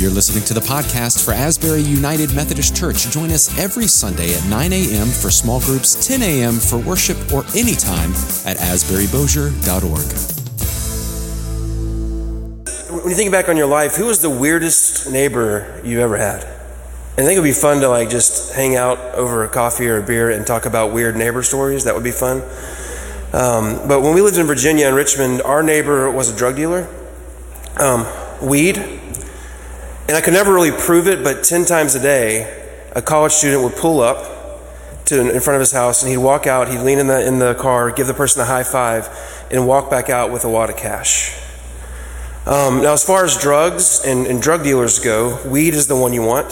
You're listening to the podcast for Asbury United Methodist Church. Join us every Sunday at 9 a.m. for small groups, 10 a.m. for worship, or anytime at asburybosier.org. When you think back on your life, who was the weirdest neighbor you ever had? I think it would be fun to like just hang out over a coffee or a beer and talk about weird neighbor stories. That would be fun. Um, but when we lived in Virginia in Richmond, our neighbor was a drug dealer, um, weed. And I could never really prove it, but 10 times a day, a college student would pull up to in front of his house and he'd walk out, he'd lean in the, in the car, give the person a high five, and walk back out with a wad of cash. Um, now, as far as drugs and, and, drug dealers go, weed is the one you want.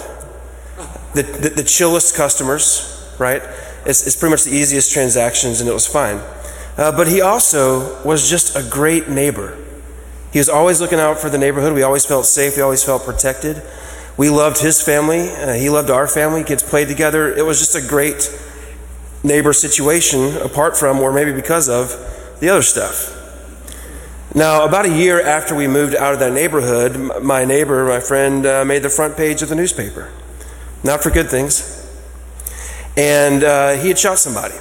The, the, the chillest customers, right? It's, it's, pretty much the easiest transactions, and it was fine. Uh, but he also was just a great neighbor. He was always looking out for the neighborhood. We always felt safe. We always felt protected. We loved his family. Uh, he loved our family. Kids played together. It was just a great neighbor situation, apart from, or maybe because of, the other stuff. Now, about a year after we moved out of that neighborhood, my neighbor, my friend, uh, made the front page of the newspaper. Not for good things. And uh, he had shot somebody.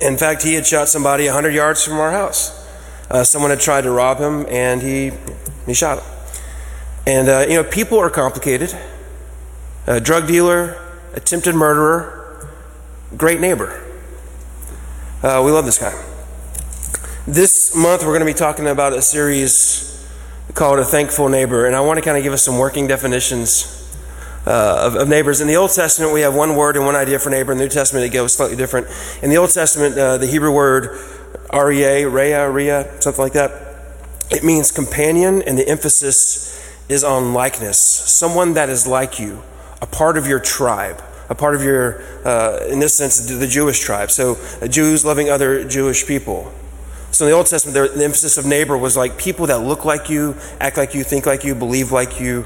In fact, he had shot somebody 100 yards from our house. Uh, someone had tried to rob him, and he he shot him. And uh, you know, people are complicated. A drug dealer, attempted murderer, great neighbor. Uh, we love this guy. This month, we're going to be talking about a series called "A Thankful Neighbor," and I want to kind of give us some working definitions uh, of, of, neighbors. In the Old Testament, we have one word and one idea for neighbor. In the New Testament, it goes slightly different. In the Old Testament, uh, the Hebrew word R-E-A, Rhea, Rhea, something like that. It means companion, and the emphasis is on likeness. Someone that is like you, a part of your tribe, a part of your, uh, in this sense, the Jewish tribe. So uh, Jews loving other Jewish people. So in the Old Testament, the emphasis of neighbor was like people that look like you, act like you, think like you, believe like you,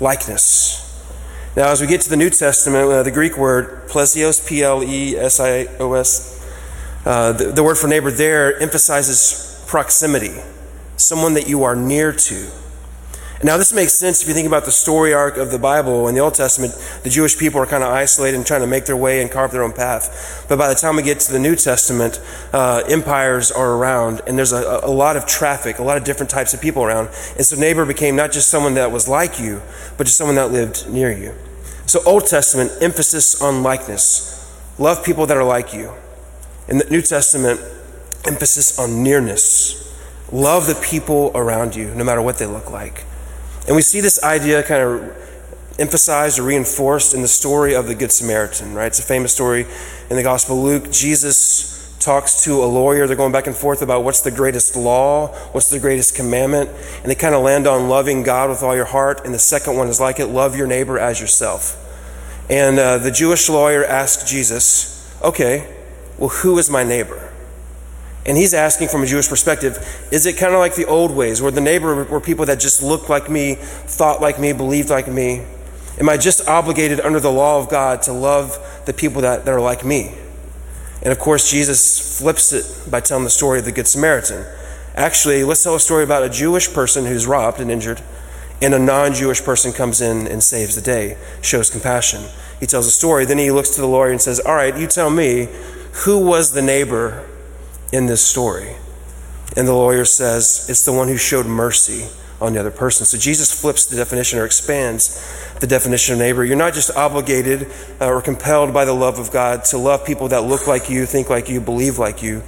likeness. Now, as we get to the New Testament, uh, the Greek word plesios, P L E S I O S, uh, the, the, word for neighbor there emphasizes proximity, someone that you are near to. Now, this makes sense if you think about the story arc of the Bible. In the Old Testament, the Jewish people are kind of isolated and trying to make their way and carve their own path. But by the time we get to the New Testament, uh, empires are around, and there's a, a lot of traffic, a lot of different types of people around. And so, neighbor became not just someone that was like you, but just someone that lived near you. So, Old Testament, emphasis on likeness. Love people that are like you. In the New Testament, emphasis on nearness. Love the people around you, no matter what they look like. And we see this idea kind of emphasized or reinforced in the story of the Good Samaritan, right? It's a famous story in the Gospel of Luke. Jesus talks to a lawyer. They're going back and forth about what's the greatest law, what's the greatest commandment. And they kind of land on loving God with all your heart. And the second one is like it love your neighbor as yourself. And uh, the Jewish lawyer asked Jesus, okay, well, who is my neighbor? And he's asking from a Jewish perspective, is it kind of like the old ways where the neighbor were people that just looked like me, thought like me, believed like me? Am I just obligated under the law of God to love the people that, that are like me? And of course, Jesus flips it by telling the story of the Good Samaritan. Actually, let's tell a story about a Jewish person who's robbed and injured, and a non Jewish person comes in and saves the day, shows compassion. He tells a story, then he looks to the lawyer and says, All right, you tell me, who was the neighbor in this story? And the lawyer says, It's the one who showed mercy on the other person. So Jesus flips the definition or expands the definition of neighbor. You're not just obligated uh, or compelled by the love of God to love people that look like you, think like you, believe like you.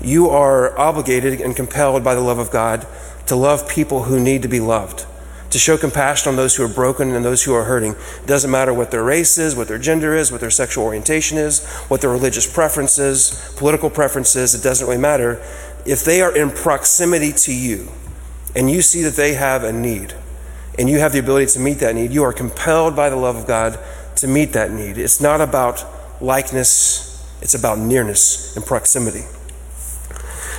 You are obligated and compelled by the love of God to love people who need to be loved to show compassion on those who are broken and those who are hurting. It doesn't matter what their race is, what their gender is, what their sexual orientation is, what their religious preferences, political preferences, it doesn't really matter. If they are in proximity to you and you see that they have a need and you have the ability to meet that need, you are compelled by the love of God to meet that need. It's not about likeness, it's about nearness and proximity.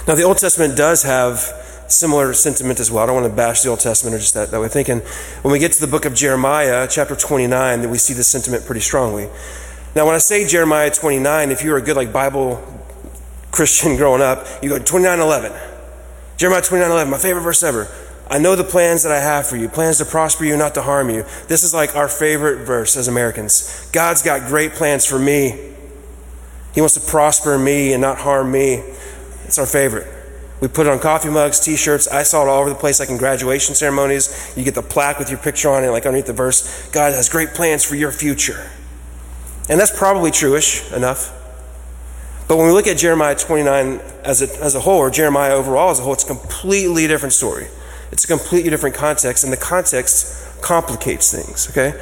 Now, the Old Testament does have similar sentiment as well. I don't want to bash the Old Testament or just that, that way thinking. When we get to the book of Jeremiah, chapter 29, then we see this sentiment pretty strongly. Now, when I say Jeremiah 29, if you were a good like Bible Christian growing up, you go 29:11. Jeremiah 29:11, my favorite verse ever. I know the plans that I have for you, plans to prosper you, not to harm you. This is like our favorite verse as Americans. God's got great plans for me. He wants to prosper me and not harm me. It's our favorite. We put it on coffee mugs, t shirts. I saw it all over the place, like in graduation ceremonies. You get the plaque with your picture on it, like underneath the verse God has great plans for your future. And that's probably truish enough. But when we look at Jeremiah 29 as a, as a whole, or Jeremiah overall as a whole, it's a completely different story. It's a completely different context, and the context complicates things, okay?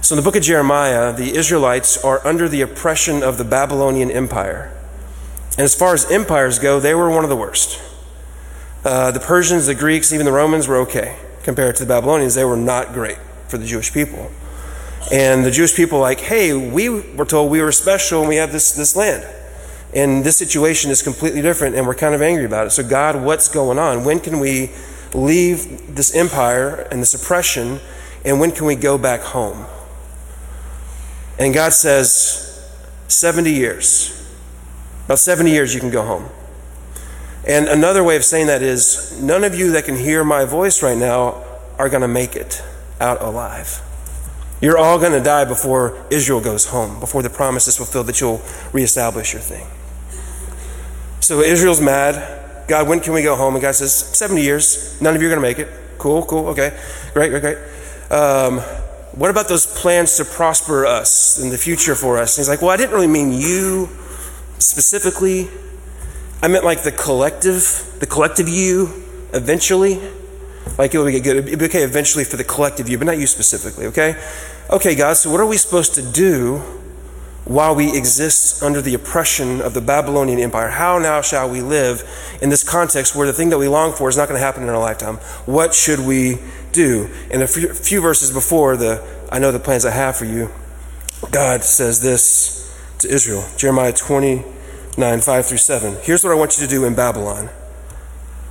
So in the book of Jeremiah, the Israelites are under the oppression of the Babylonian Empire. And as far as empires go, they were one of the worst. Uh, the Persians, the Greeks, even the Romans were okay compared to the Babylonians. They were not great for the Jewish people. And the Jewish people like, hey, we were told we were special and we have this, this land. And this situation is completely different and we're kind of angry about it. So, God, what's going on? When can we leave this empire and this oppression and when can we go back home? And God says, 70 years. About 70 years you can go home. And another way of saying that is none of you that can hear my voice right now are going to make it out alive. You're all going to die before Israel goes home, before the promise is fulfilled that you'll reestablish your thing. So Israel's mad. God, when can we go home? And God says, 70 years. None of you are going to make it. Cool, cool, okay. Great, great, great. Um, what about those plans to prosper us in the future for us? And he's like, well, I didn't really mean you specifically. I meant like the collective, the collective you eventually. Like it would be good. It'd be okay eventually for the collective you, but not you specifically, okay? Okay, guys, so what are we supposed to do while we exist under the oppression of the Babylonian Empire? How now shall we live in this context where the thing that we long for is not going to happen in our lifetime? What should we do? In a few verses before the I know the plans I have for you, God says this to Israel. Jeremiah 29, 5 through 7. Here's what I want you to do in Babylon.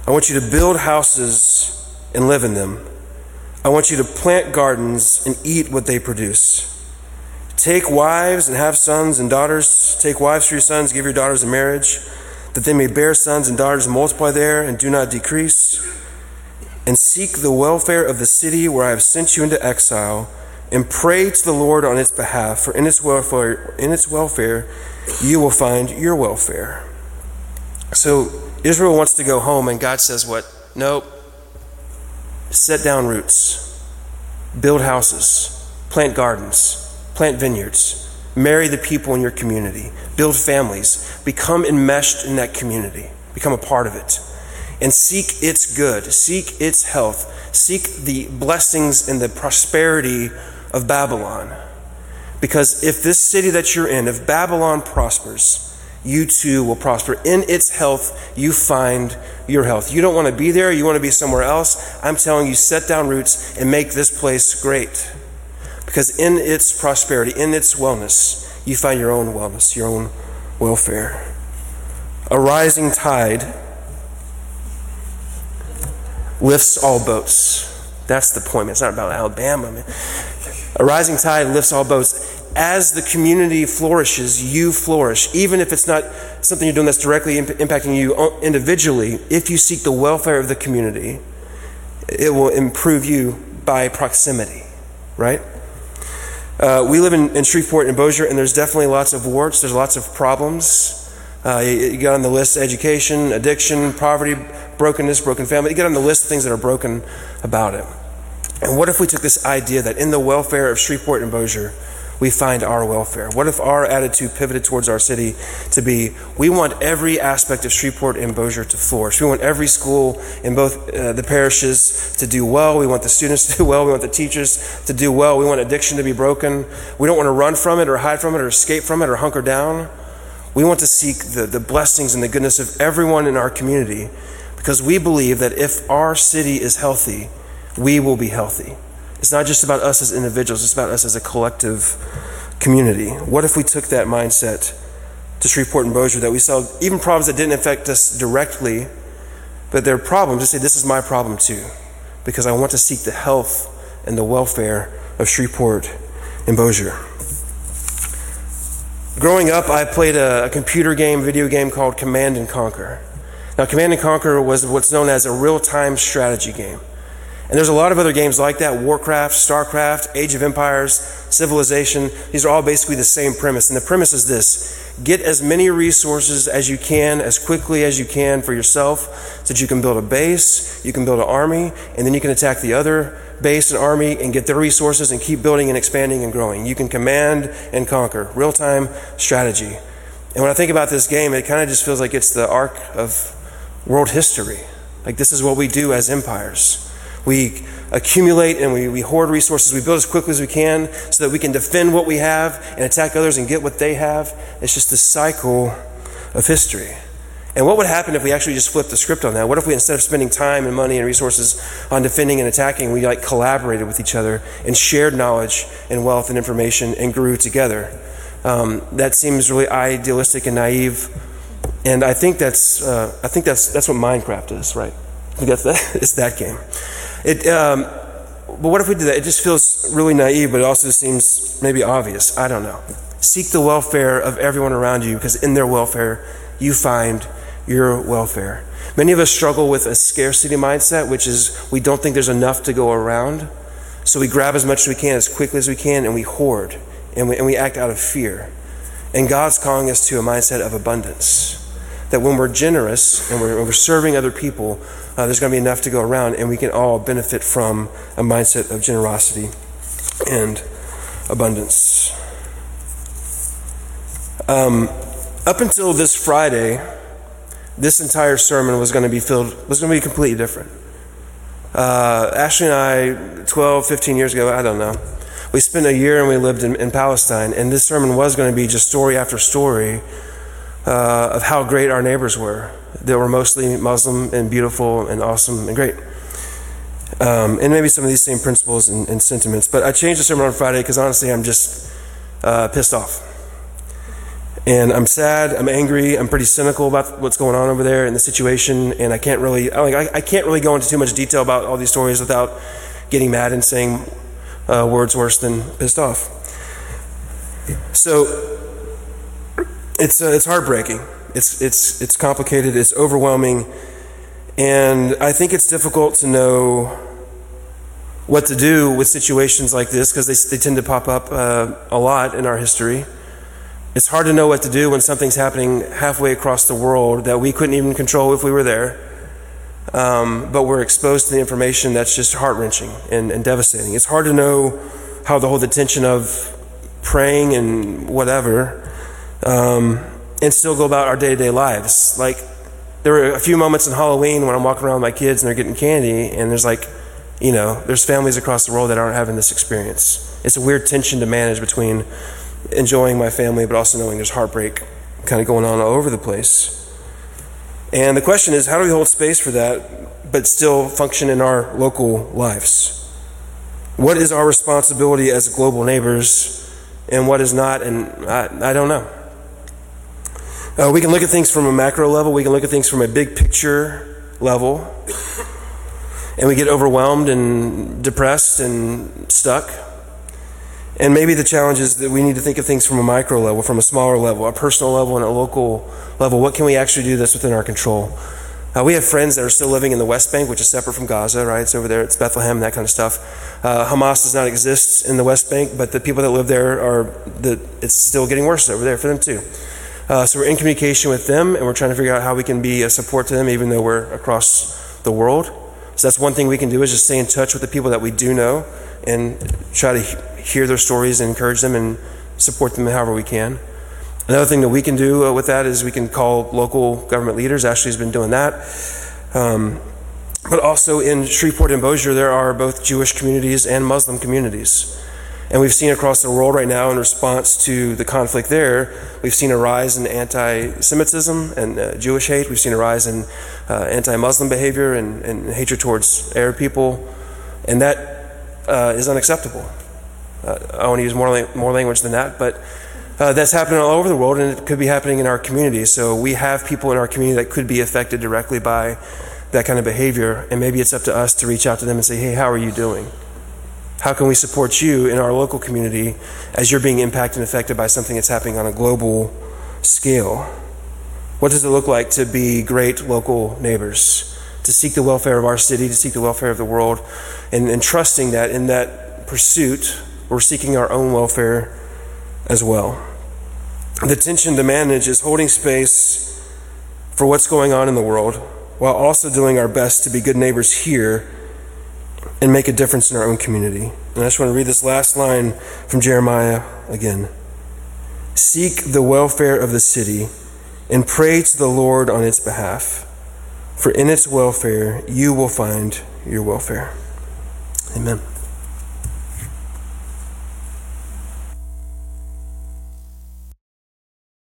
I want you to build houses and live in them. I want you to plant gardens and eat what they produce. Take wives and have sons and daughters. Take wives for your sons, give your daughters in marriage, that they may bear sons and daughters and multiply there and do not decrease. And seek the welfare of the city where I have sent you into exile and pray to the Lord on its behalf, for in its welfare, in its welfare, you will find your welfare. So Israel wants to go home, and God says, What? Nope. Set down roots, build houses, plant gardens, plant vineyards, marry the people in your community, build families, become enmeshed in that community, become a part of it, and seek its good, seek its health, seek the blessings and the prosperity of Babylon. Because if this city that you're in, if Babylon prospers, you too will prosper. In its health, you find your health. You don't want to be there, you want to be somewhere else. I'm telling you, set down roots and make this place great. Because in its prosperity, in its wellness, you find your own wellness, your own welfare. A rising tide lifts all boats. That's the point. It's not about Alabama. Man. A rising tide lifts all boats. As the community flourishes, you flourish. Even if it's not something you're doing that's directly imp- impacting you individually, if you seek the welfare of the community, it will improve you by proximity, right? Uh, we live in, in Shreveport and Bossier, and there's definitely lots of warts, there's lots of problems. Uh, you, you get on the list education, addiction, poverty, brokenness, broken family. You get on the list of things that are broken about it. And what if we took this idea that in the welfare of Shreveport and Bossier, we find our welfare? What if our attitude pivoted towards our city to be we want every aspect of Shreveport and Bossier to flourish? We want every school in both uh, the parishes to do well. We want the students to do well. We want the teachers to do well. We want addiction to be broken. We don't want to run from it or hide from it or escape from it or hunker down. We want to seek the, the blessings and the goodness of everyone in our community because we believe that if our city is healthy, we will be healthy. It's not just about us as individuals, it's about us as a collective community. What if we took that mindset to Shreveport and Bossier that we saw even problems that didn't affect us directly, but they're problems to say, this is my problem too, because I want to seek the health and the welfare of Shreveport and Bossier. Growing up, I played a, a computer game, video game called Command and Conquer. Now, Command and Conquer was what's known as a real time strategy game. And there's a lot of other games like that Warcraft, StarCraft, Age of Empires, Civilization. These are all basically the same premise. And the premise is this get as many resources as you can, as quickly as you can for yourself, so that you can build a base, you can build an army, and then you can attack the other base and army and get their resources and keep building and expanding and growing. You can command and conquer. Real time strategy. And when I think about this game, it kind of just feels like it's the arc of world history. Like this is what we do as empires. We accumulate and we, we hoard resources. We build as quickly as we can so that we can defend what we have and attack others and get what they have. It's just this cycle of history. And what would happen if we actually just flipped the script on that? What if we, instead of spending time and money and resources on defending and attacking, we like collaborated with each other and shared knowledge and wealth and information and grew together? Um, that seems really idealistic and naive, and I think that's uh, I think that's that's what Minecraft is, right? I that. it's that game. It, um, but what if we do that? It just feels really naive, but it also seems maybe obvious. I don't know. Seek the welfare of everyone around you because in their welfare, you find your welfare. Many of us struggle with a scarcity mindset, which is we don't think there's enough to go around. So we grab as much as we can, as quickly as we can, and we hoard. And we, and we act out of fear. And God's calling us to a mindset of abundance. That when we're generous and we're, we're serving other people, uh, there's going to be enough to go around, and we can all benefit from a mindset of generosity and abundance. Um, up until this Friday, this entire sermon was going to be filled, was going to be completely different. Uh, Ashley and I, 12, 15 years ago, I don't know, we spent a year and we lived in, in Palestine, and this sermon was going to be just story after story uh, of how great our neighbors were They were mostly Muslim and beautiful and awesome and great. Um, and maybe some of these same principles and, and, sentiments. But I changed the sermon on Friday because honestly, I'm just uh, pissed off. And I'm sad, I'm angry, I'm pretty cynical about what's going on over there in the situation, and I can't really, I, I can't really go into too much detail about all these stories without getting mad and saying uh, words worse than pissed off. So it's uh, it's heartbreaking. It's, it's, it's complicated, it's overwhelming, and I think it's difficult to know what to do with situations like this because they, they tend to pop up uh, a lot in our history. It's hard to know what to do when something's happening halfway across the world that we couldn't even control if we were there. Um, but we're exposed to the information that's just heart wrenching and, and, devastating. It's hard to know how to hold the tension of praying and whatever. Um, and still go about our day to day lives. Like, there were a few moments in Halloween when I'm walking around with my kids and they're getting candy, and there's like, you know, there's families across the world that aren't having this experience. It's a weird tension to manage between enjoying my family, but also knowing there's heartbreak kind of going on all over the place. And the question is, how do we hold space for that, but still function in our local lives? What is our responsibility as global neighbors, and what is not? And I, I don't know. Uh, we can look at things from a macro level, we can look at things from a big picture level, and we get overwhelmed and depressed and stuck. And maybe the challenge is that we need to think of things from a micro level, from a smaller level, a personal level, and a local level. What can we actually do that's within our control? Uh, we have friends that are still living in the West Bank, which is separate from Gaza, right? It's over there, it's Bethlehem, that kind of stuff. Uh, Hamas does not exist in the West Bank, but the people that live there are, the, it's still getting worse over there for them too. Uh, so we're in communication with them, and we're trying to figure out how we can be a support to them, even though we're across the world. So that's one thing we can do is just stay in touch with the people that we do know, and try to hear their stories and encourage them and support them however we can. Another thing that we can do uh, with that is we can call local government leaders. Ashley's been doing that. Um, but also in Shreveport and Bossier, there are both Jewish communities and Muslim communities. And we've seen across the world right now, in response to the conflict there, we've seen a rise in anti Semitism and uh, Jewish hate. We've seen a rise in uh, anti Muslim behavior and, and, hatred towards Arab people. And that uh, is unacceptable. Uh, I want to use more, more language than that, but uh, that's happening all over the world and it could be happening in our community. So we have people in our community that could be affected directly by that kind of behavior. And maybe it's up to us to reach out to them and say, hey, how are you doing? How can we support you in our local community as you're being impacted and affected by something that's happening on a global scale? What does it look like to be great local neighbors? to seek the welfare of our city, to seek the welfare of the world, and, and trusting that in that pursuit, we're seeking our own welfare as well. The tension to manage is holding space for what's going on in the world while also doing our best to be good neighbors here and make a difference in our own community. And I just want to read this last line from Jeremiah again. Seek the welfare of the city and pray to the Lord on its behalf, for in its welfare you will find your welfare. Amen.